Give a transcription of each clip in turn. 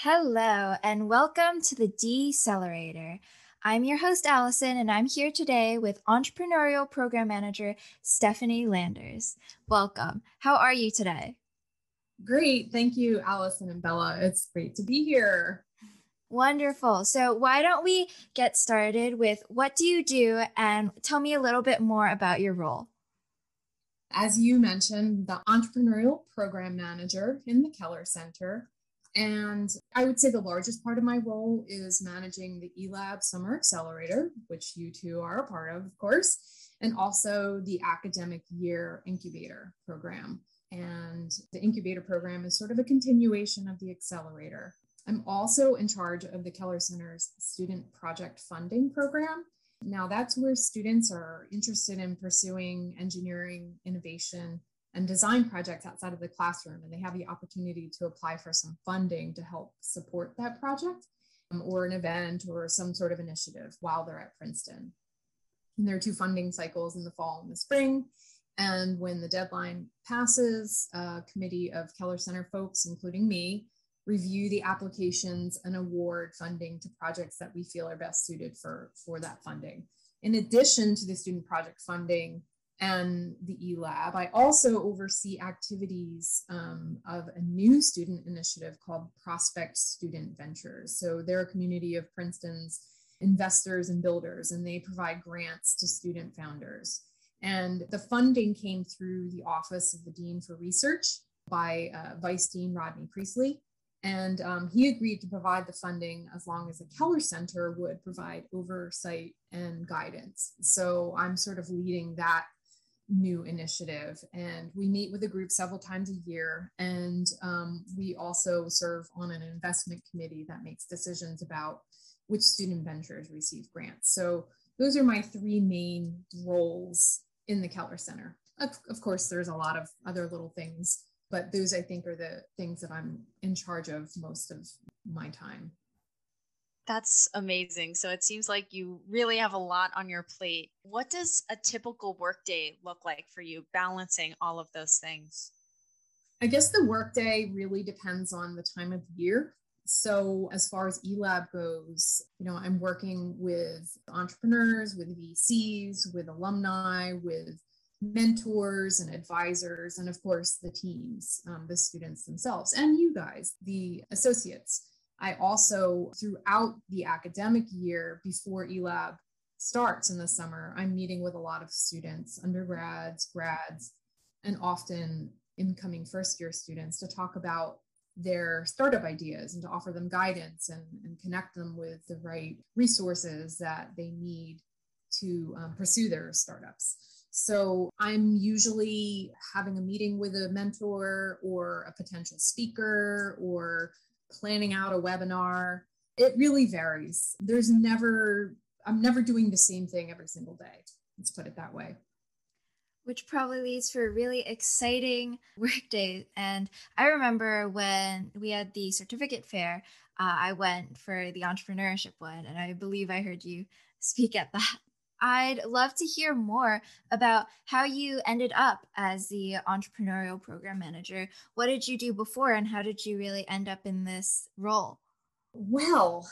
Hello, and welcome to the Decelerator. I'm your host, Allison, and I'm here today with Entrepreneurial Program Manager Stephanie Landers. Welcome. How are you today? Great. Thank you, Allison and Bella. It's great to be here. Wonderful. So, why don't we get started with what do you do and tell me a little bit more about your role? As you mentioned, the entrepreneurial program manager in the Keller Center. And I would say the largest part of my role is managing the eLab Summer Accelerator, which you two are a part of, of course, and also the academic year incubator program. And the incubator program is sort of a continuation of the accelerator. I'm also in charge of the Keller Center's student project funding program. Now, that's where students are interested in pursuing engineering, innovation, and design projects outside of the classroom, and they have the opportunity to apply for some funding to help support that project um, or an event or some sort of initiative while they're at Princeton. And there are two funding cycles in the fall and the spring. And when the deadline passes, a committee of Keller Center folks, including me, review the applications and award funding to projects that we feel are best suited for, for that funding. In addition to the student project funding, and the eLab. I also oversee activities um, of a new student initiative called Prospect Student Ventures. So they're a community of Princeton's investors and builders, and they provide grants to student founders. And the funding came through the Office of the Dean for Research by uh, Vice Dean Rodney Priestley. And um, he agreed to provide the funding as long as the Keller Center would provide oversight and guidance. So I'm sort of leading that new initiative and we meet with a group several times a year and um, we also serve on an investment committee that makes decisions about which student ventures receive grants. So those are my three main roles in the keller center. Of, of course there's a lot of other little things but those i think are the things that i'm in charge of most of my time that's amazing. So it seems like you really have a lot on your plate. What does a typical workday look like for you, balancing all of those things? I guess the workday really depends on the time of year. So, as far as eLab goes, you know, I'm working with entrepreneurs, with VCs, with alumni, with mentors and advisors, and of course, the teams, um, the students themselves, and you guys, the associates. I also, throughout the academic year before eLab starts in the summer, I'm meeting with a lot of students, undergrads, grads, and often incoming first year students to talk about their startup ideas and to offer them guidance and, and connect them with the right resources that they need to um, pursue their startups. So I'm usually having a meeting with a mentor or a potential speaker or planning out a webinar. It really varies. There's never, I'm never doing the same thing every single day. Let's put it that way. Which probably leads for a really exciting workday. And I remember when we had the certificate fair, uh, I went for the entrepreneurship one, and I believe I heard you speak at that. I'd love to hear more about how you ended up as the entrepreneurial program manager. What did you do before, and how did you really end up in this role? Well,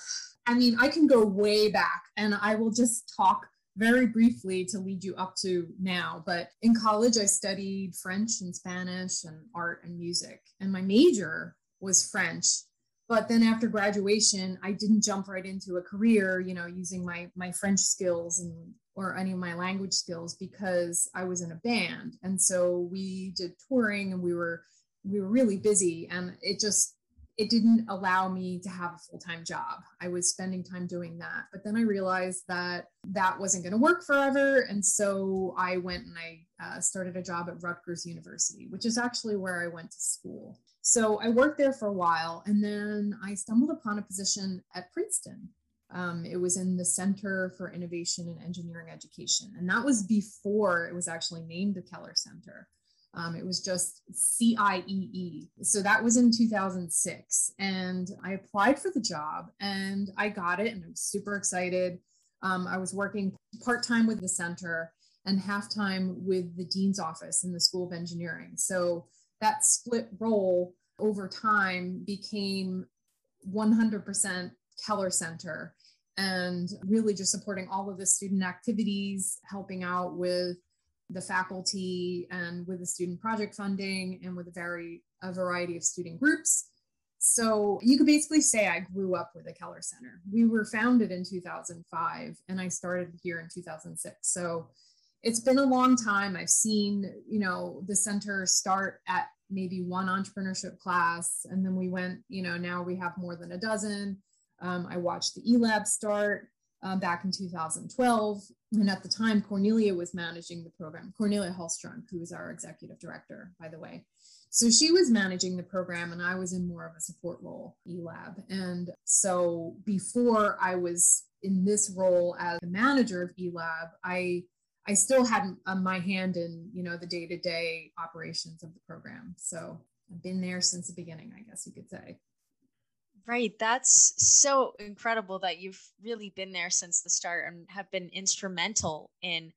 I mean, I can go way back, and I will just talk very briefly to lead you up to now. But in college, I studied French and Spanish and art and music, and my major was French but then after graduation i didn't jump right into a career you know using my my french skills and or any of my language skills because i was in a band. And so we did touring and we were we were really busy and it just it didn't allow me to have a full-time job. I was spending time doing that. But then i realized that that wasn't going to work forever. And so i went and i uh, started a job at rutgers university which is actually where i went to school so I worked there for a while and then I stumbled upon a position at Princeton. Um, it was in the Center for Innovation and Engineering Education. And that was before it was actually named the Keller Center. Um, it was just CIEE. So that was in 2006. And I applied for the job and I got it and I was super excited. Um, I was working part time with the center and half time with the dean's office in the School of Engineering. So that split role over time became 100% Keller Center and really just supporting all of the student activities, helping out with the faculty and with the student project funding and with a very a variety of student groups. So you could basically say I grew up with the Keller Center. We were founded in 2005 and I started here in 2006. So it's been a long time. I've seen, you know, the center start at maybe one entrepreneurship class and then we went, you know, now we have more than a dozen. Um, I watched the eLab start um, back in 2012. And at the time, Cornelia was managing the program. Cornelia Huellstrunk, who is our executive director, by the way. So she was managing the program and I was in more of a support role, eLab. And so before I was in this role as the manager of eLab, I I still had uh, my hand in, you know, the day-to-day operations of the program. So I've been there since the beginning, I guess you could say. Right. That's so incredible that you've really been there since the start and have been instrumental in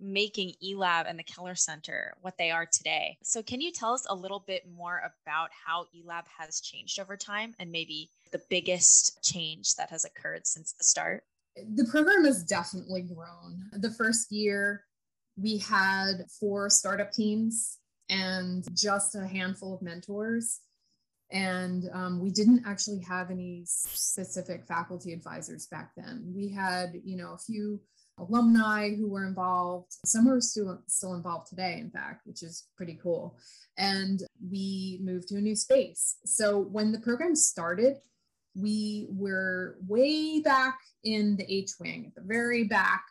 making eLab and the Keller Center what they are today. So, can you tell us a little bit more about how eLab has changed over time and maybe the biggest change that has occurred since the start? The program has definitely grown. The first year, we had four startup teams and just a handful of mentors. And um, we didn't actually have any specific faculty advisors back then. We had, you know, a few alumni who were involved. Some are still, still involved today, in fact, which is pretty cool. And we moved to a new space. So when the program started, we were way back in the H wing, at the very back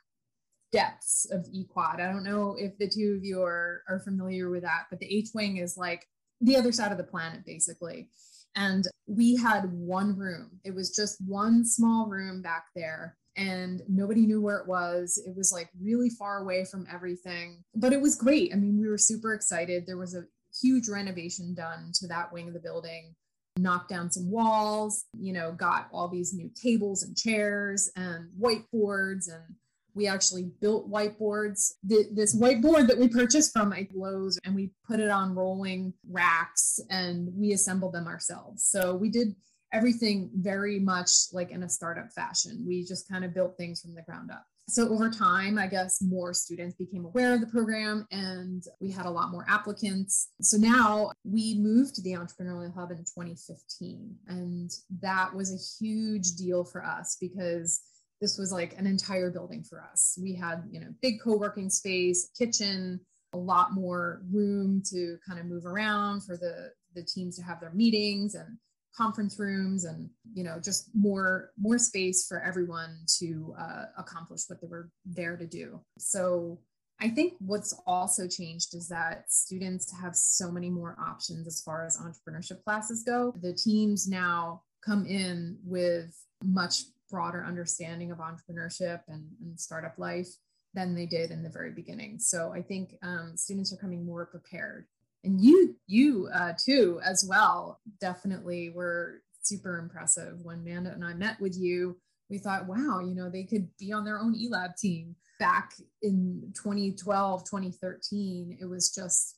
depths of eQuad. I don't know if the two of you are, are familiar with that, but the H wing is like the other side of the planet, basically. And we had one room. It was just one small room back there and nobody knew where it was. It was like really far away from everything, but it was great. I mean, we were super excited. There was a huge renovation done to that wing of the building, knocked down some walls, you know, got all these new tables and chairs and whiteboards and we actually built whiteboards. this whiteboard that we purchased from a Lowe's and we put it on rolling racks and we assembled them ourselves. So we did everything very much like in a startup fashion. We just kind of built things from the ground up. So over time, I guess more students became aware of the program and we had a lot more applicants. So now we moved to the Entrepreneurial Hub in 2015. And that was a huge deal for us because this was like an entire building for us. We had, you know, big co-working space, kitchen, a lot more room to kind of move around for the the teams to have their meetings and conference rooms and you know just more more space for everyone to uh, accomplish what they were there to do. So i think what's also changed is that students have so many more options as far as entrepreneurship classes go. The teams now come in with much broader understanding of entrepreneurship and, and startup life than they did in the very beginning. So i think um, students are coming more prepared and you you uh, too as well definitely were super impressive when Amanda and I met with you. We thought, wow, you know, they could be on their own eLab team. Back in 2012, 2013, it was just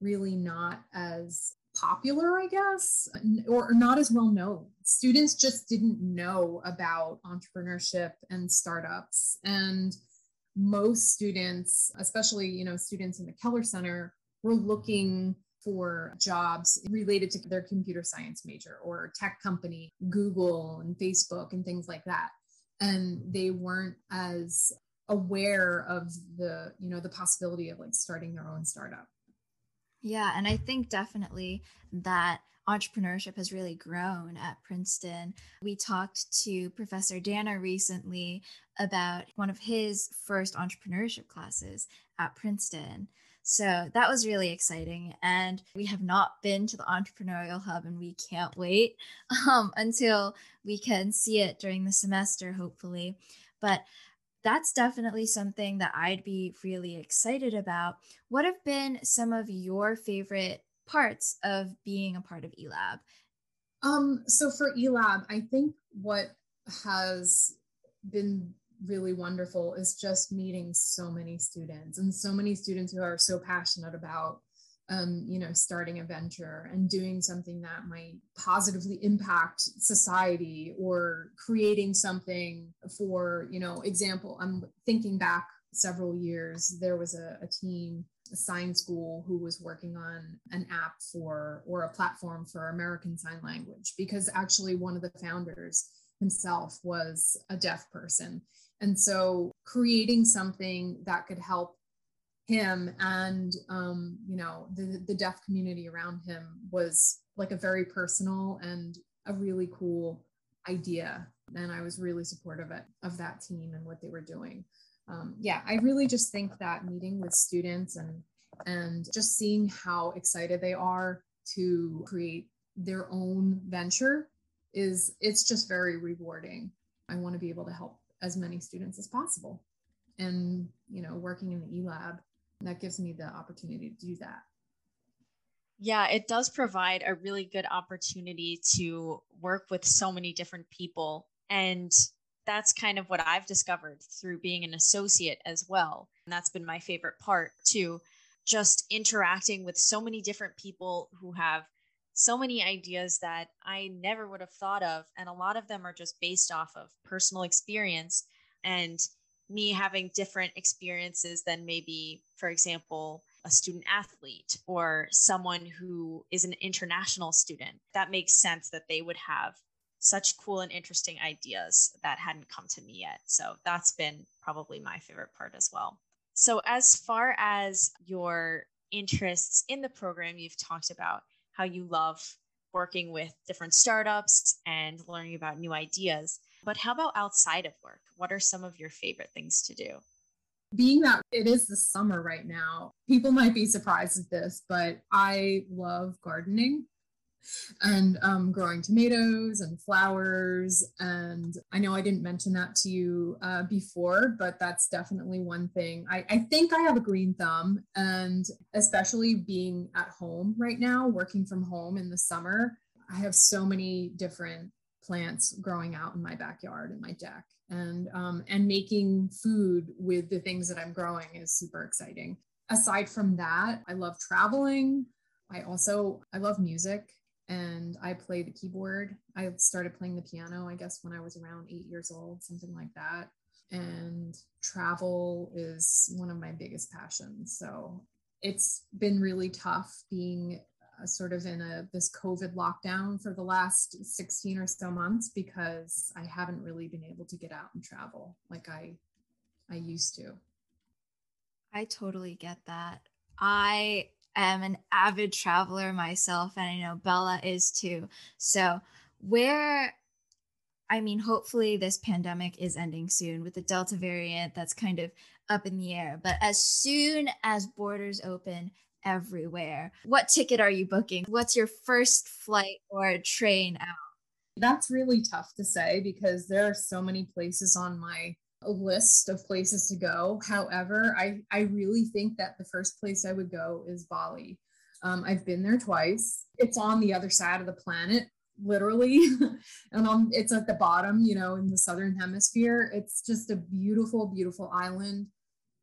really not as popular, I guess, or not as well known. Students just didn't know about entrepreneurship and startups. And most students, especially, you know, students in the Keller Center, were looking for jobs related to their computer science major or tech company, Google and Facebook and things like that. And they weren't as aware of the, you know, the possibility of like starting their own startup. Yeah, and I think definitely that entrepreneurship has really grown at Princeton. We talked to Professor Dana recently about one of his first entrepreneurship classes at Princeton. So that was really exciting. And we have not been to the Entrepreneurial Hub and we can't wait um, until we can see it during the semester, hopefully. But that's definitely something that I'd be really excited about. What have been some of your favorite parts of being a part of eLab? Um, so for eLab, I think what has been really wonderful is just meeting so many students and so many students who are so passionate about um, you know, starting a venture and doing something that might positively impact society or creating something for, you know, example, I'm thinking back several years, there was a, a team, a sign school who was working on an app for or a platform for American Sign Language because actually one of the founders himself was a deaf person. And so creating something that could help him and um, you know the the deaf community around him was like a very personal and a really cool idea. And i was really supportive of, of that team and what they were doing. Um, yeah i really just think that meeting with students and and just seeing how excited they are to create their own venture is it's just very rewarding. I want to be able to help as many students as possible and you know working in the elab that gives me the opportunity to do that. Yeah, it does provide a really good opportunity to work with so many different people. And that's kind of what I've discovered through being an associate as well. And that's been my favorite part too. Just interacting with so many different people who have so many ideas that I never would have thought of. And a lot of them are just based off of personal experience and me having different experiences than maybe, for example, a student athlete or someone who is an international student. That makes sense that they would have such cool and interesting ideas that hadn't come to me yet. So that's been probably my favorite part as well. So, as far as your interests in the program, you've talked about how you love working with different startups and learning about new ideas. But how about outside of work? What are some of your favorite things to do? Being that it is the summer right now, people might be surprised at this, but I love gardening and um, growing tomatoes and flowers. And I know I didn't mention that to you uh, before, but that's definitely one thing. I, I think I have a green thumb, and especially being at home right now, working from home in the summer, I have so many different plants growing out in my backyard and my deck and um, and making food with the things that i'm growing is super exciting aside from that i love traveling i also i love music and i play the keyboard i started playing the piano i guess when i was around eight years old something like that and travel is one of my biggest passions so it's been really tough being uh, sort of in a this COVID lockdown for the last 16 or so months because I haven't really been able to get out and travel like I I used to. I totally get that. I am an avid traveler myself and I know Bella is too. So, where I mean, hopefully this pandemic is ending soon with the Delta variant that's kind of up in the air. But as soon as borders open everywhere. What ticket are you booking? What's your first flight or train out? That's really tough to say because there are so many places on my list of places to go. However, I, I really think that the first place I would go is Bali. Um, I've been there twice. It's on the other side of the planet, literally, and it's at the bottom, you know, in the southern hemisphere. It's just a beautiful, beautiful island,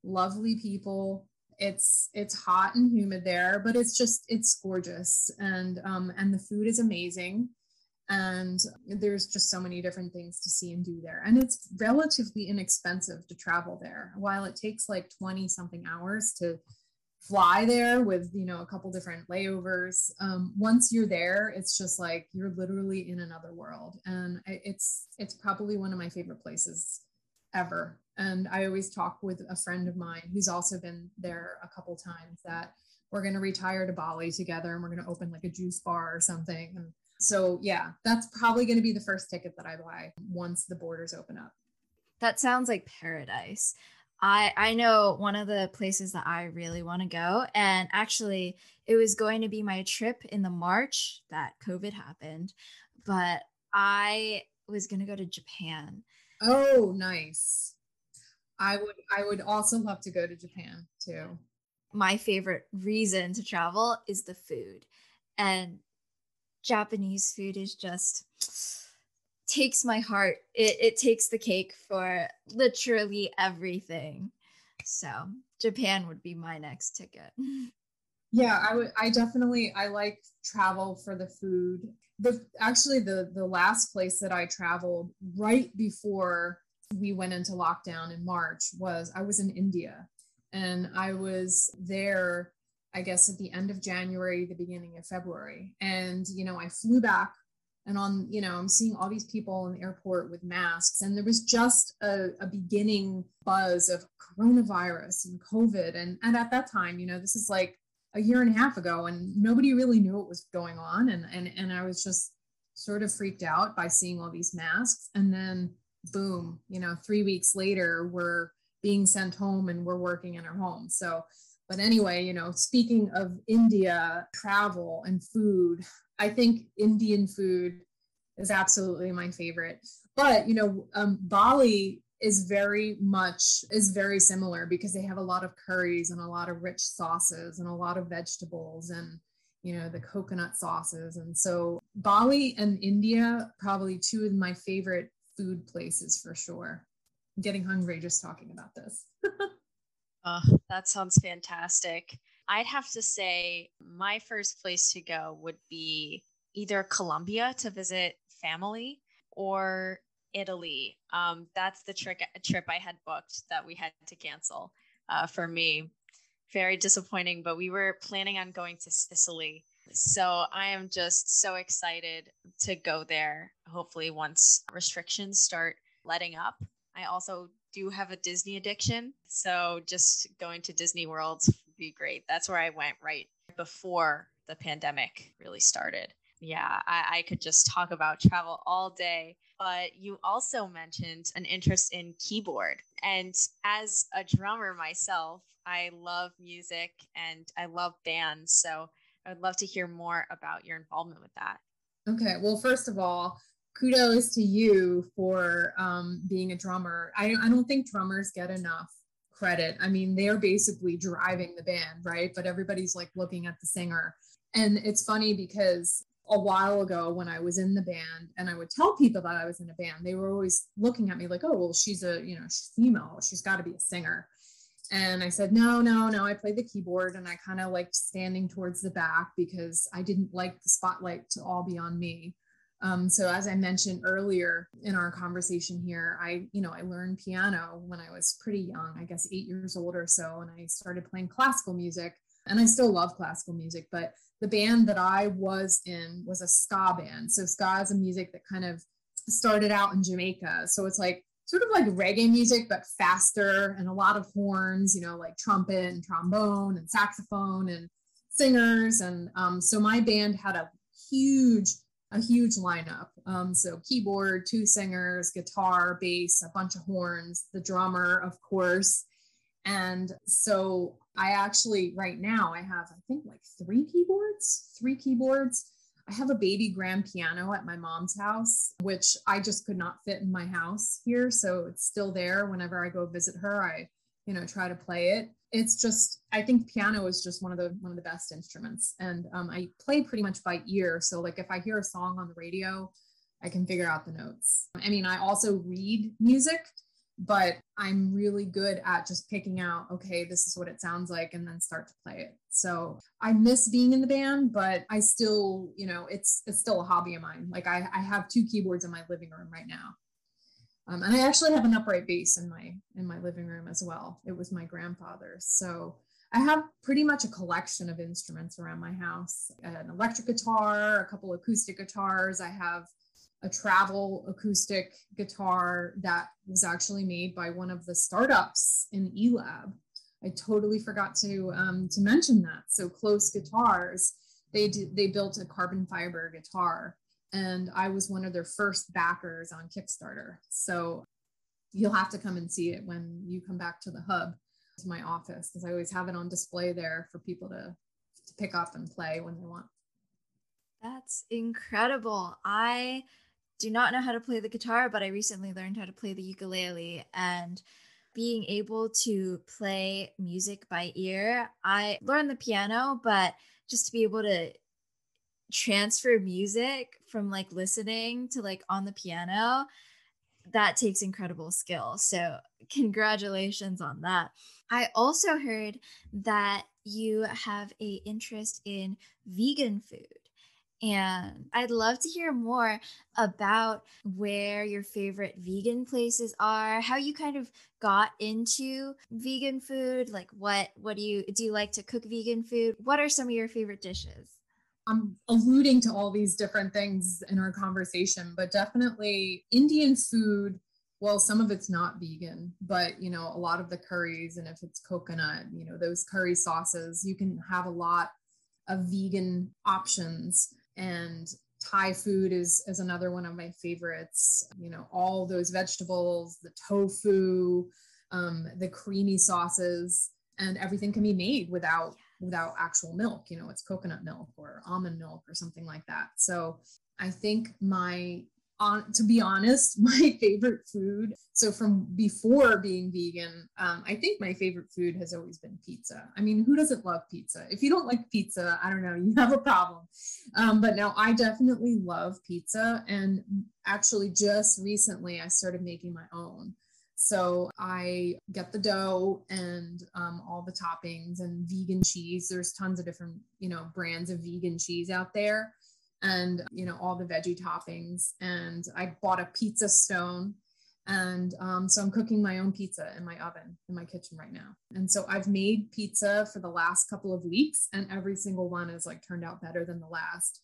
lovely people it's it's hot and humid there but it's just it's gorgeous and um and the food is amazing and there's just so many different things to see and do there. And it's relatively inexpensive to travel there. While it takes like 20 something hours to fly there with you know a couple different layovers um, once you're there it's just like you're literally in another world. And it's it's probably one of my favorite places ever. And I always talk with a friend of mine who's also been there a couple times that we're going to retire to Bali together and we're going to open like a juice bar or something. And so, yeah, that's probably going to be the first ticket that I buy once the borders open up. That sounds like paradise. I I know one of the places that I really want to go and actually it was going to be my trip in the March that COVID happened, but I was going to go to Japan. Oh, nice. I would I would also love to go to Japan too. My favorite reason to travel is the food. And Japanese food is just takes my heart. It it takes the cake for literally everything. So, Japan would be my next ticket. Yeah, I would I definitely I like travel for the food. The actually the the last place that I traveled right before we went into lockdown in March was I was in India and I was there I guess at the end of January, the beginning of February. And you know, I flew back and on you know i'm seeing all these people in the airport with masks. And there was just a, a, beginning buzz of coronavirus and covid. And, and at that time you know this is like a year and a half ago and nobody really knew what was going on. And and, and i was just sort of freaked out by seeing all these masks. And then boom you know three weeks later we're being sent home and we're working in our home. So but anyway you know speaking of india travel and food I think Indian food is absolutely my favorite. But you know, um, Bali is very much is very similar because they have a lot of curries and a lot of rich sauces and a lot of vegetables and you know the coconut sauces and so Bali and India probably two of my favorite food places for sure. I'm getting hungry just talking about this. oh, that sounds fantastic. I'd have to say my first place to go would be either Colombia to visit family or Italy. Um, that's the trick trip I had booked that we had to cancel uh, for me. Very disappointing, but we were planning on going to Sicily. So I am just so excited to go there. Hopefully, once restrictions start letting up. I also do you have a Disney addiction. So just going to Disney World would be great. That's where I went right before the pandemic really started. Yeah, I, I could just talk about travel all day. But you also mentioned an interest in keyboard. And as a drummer myself, I love music and I love bands. So I would love to hear more about your involvement with that. Okay. Well, first of all, kudos to you for um, being a drummer. I, I don't think drummers get enough credit. I mean, they're basically driving the band, right? But everybody's like looking at the singer. And it's funny because a while ago when I was in the band and I would tell people that I was in a band, they were always looking at me like, oh, well, she's a, you know, she's female. She's got to be a singer. And I said, no, no, no, I played the keyboard and I kind of liked standing towards the back because I didn't like the spotlight to all be on me. Um, so as I mentioned earlier in our conversation here, I, you know, I learned piano when I was pretty young, I guess eight years old or so, and I started playing classical music. And I still love classical music, but the band that I was in was a ska band. So ska is a music that kind of started out in Jamaica. So it's like sort of like reggae music, but faster and a lot of horns, you know, like trumpet and trombone and saxophone and singers. And um, so my band had a huge a huge lineup. Um, so keyboard, two singers, guitar, bass, a bunch of horns, the drummer, of course. And so I actually right now I have I think like three keyboards, three keyboards. I have a baby grand piano at my mom's house, which I just could not fit in my house here. So it's still there. Whenever I go visit her, I, you know, try to play it. It's just i think piano is just one of the one of the best instruments. And um, i play pretty much by ear. So like if i hear a song on the radio i can figure out the notes. I mean i also read music but i'm really good at just picking out okay this is what it sounds like and then start to play it. So i miss being in the band but i still you know it's it's still a hobby of mine. Like i, I have two keyboards in my living room right now um, and I actually have an upright bass in my in my living room as well. It was my grandfather's. So I have pretty much a collection of instruments around my house. An electric guitar, a couple acoustic guitars. I have a travel acoustic guitar that was actually made by one of the startups in eLab. I totally forgot to um, to mention that. So Klos Guitars, they they built a carbon fiber guitar and I was one of their first backers on Kickstarter. So you'll have to come and see it when you come back to the hub to my office because I always have it on display there for people to, to pick up and play when they want. That's incredible. I do not know how to play the guitar, but I recently learned how to play the ukulele and being able to play music by ear. I learned the piano, but just to be able to transfer music from like listening to like on the piano that takes incredible skill so congratulations on that i also heard that you have a interest in vegan food. And I'd love to hear more about where your favorite vegan places are, how you kind of got into vegan food, like what what do you do you like to cook vegan food? What are some of your favorite dishes? I'm alluding to all these different things in our conversation, but definitely Indian food. Well, some of it's not vegan, but you know, a lot of the curries, and if it's coconut, you know, those curry sauces, you can have a lot of vegan options. And Thai food is, is another one of my favorites. You know, all those vegetables, the tofu, um, the creamy sauces, and everything can be made without without actual milk you know it's coconut milk or almond milk or something like that. So i think my on to be honest my favorite food so from before being vegan um, i think my favorite food has always been pizza. I mean who doesn't love pizza? If you don't like pizza i don't know you have a problem. Um, but now i definitely love pizza. And actually just recently i started making my own so I get the dough and um, all the toppings and vegan cheese. There's tons of different, you know, brands of vegan cheese out there and, you know, all the veggie toppings. And I bought a pizza stone. And um, so I'm cooking my own pizza in my oven in my kitchen right now. And so I've made pizza for the last couple of weeks, and every single one has like turned out better than the last.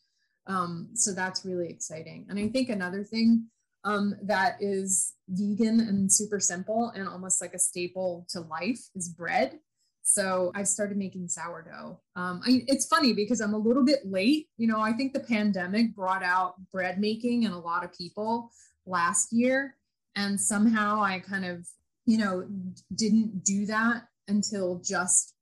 Um, so that's really exciting. And I think another thing um, that is vegan and super simple and almost like a staple to life is bread. So I started making sourdough. Um, I, it's funny because I'm a little bit late. You know, I think the pandemic brought out bread making in a lot of people last year. And somehow I kind of, you know, didn't do that until just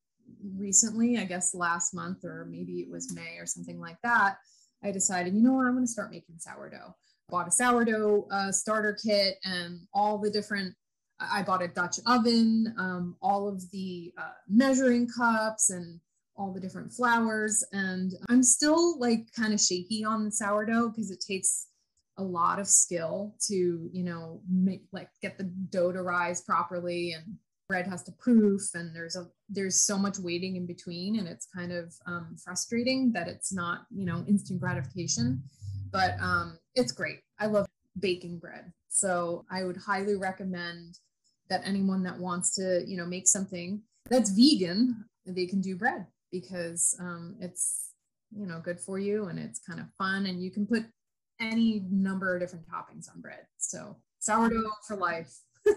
recently, I guess last month or maybe it was May or something like that. I decided, you know what, I'm going to start making sourdough bought a sourdough uh, starter kit and all the different i bought a dutch oven um, all of the uh, measuring cups and all the different flours. And i'm still like kind of shaky on the sourdough because it takes a lot of skill to you know make like get the dough to rise properly and bread has to proof and there's a there's so much waiting in between and it's kind of um, frustrating that it's not you know instant gratification but um, it's great. I love baking bread. So I would highly recommend that anyone that wants to, you know, make something that's vegan, they can do bread because um, it's, you know, good for you and it's kind of fun and you can put any number of different toppings on bread. So sourdough for life.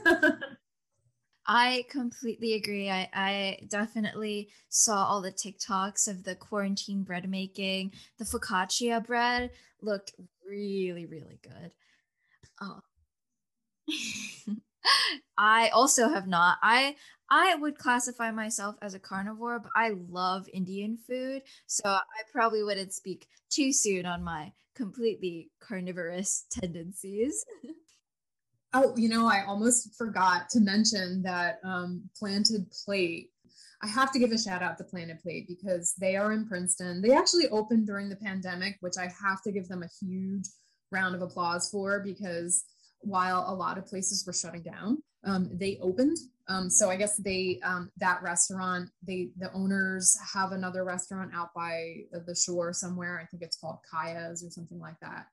I completely agree. I, I definitely saw all the TikToks of the quarantine bread making. The focaccia bread looked really, really good. Oh. I also have not. I I would classify myself as a carnivore, but I love Indian food, so I probably wouldn't speak too soon on my completely carnivorous tendencies. Oh, you know, I almost forgot to mention that um, Planted Plate. I have to give a shout out to Planted Plate because they are in Princeton. They actually opened during the pandemic, which I have to give them a huge round of applause for because while a lot of places were shutting down, um, they opened. Um, so I guess they um, that restaurant, they the owners have another restaurant out by the shore somewhere. I think it's called Kaya's or something like that.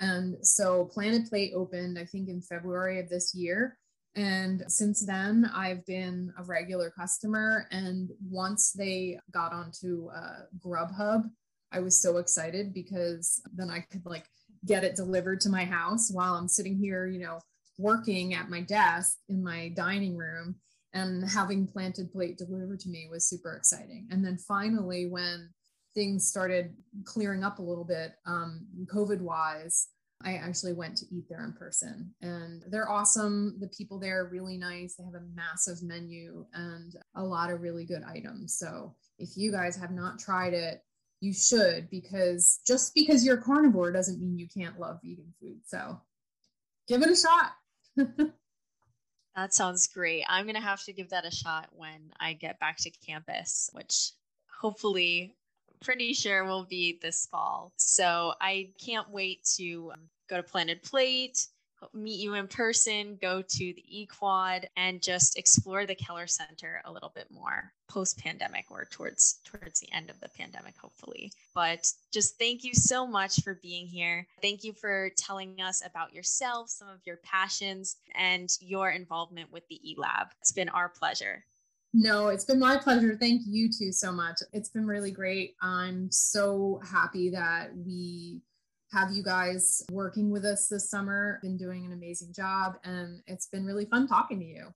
And so Planted Plate opened, I think, in February of this year. And since then, I've been a regular customer. And once they got onto uh, Grubhub, I was so excited because then I could like get it delivered to my house while I'm sitting here, you know, working at my desk in my dining room and having planted plate delivered to me was super exciting. And then finally, when things started clearing up a little bit, um, COVID wise, I actually went to eat there in person and they're awesome. The people there are really nice. They have a massive menu and a lot of really good items. So if you guys have not tried it, you should because just because you're carnivore doesn't mean you can't love vegan food. So give it a shot. that sounds great. I'm going to have to give that a shot when I get back to campus, which hopefully pretty sure will be this fall. So I can't wait to um, go to Planted Plate, meet you in person, go to the eQuad, and just explore the Keller Center a little bit more post pandemic or towards towards the end of the pandemic, hopefully. But just thank you so much for being here. Thank you for telling us about yourself, some of your passions, and your involvement with the eLab. It's been our pleasure. No, it's been my pleasure. Thank you two so much. It's been really great. I'm so happy that we have you guys working with us this summer. Been doing an amazing job and it's been really fun talking to you.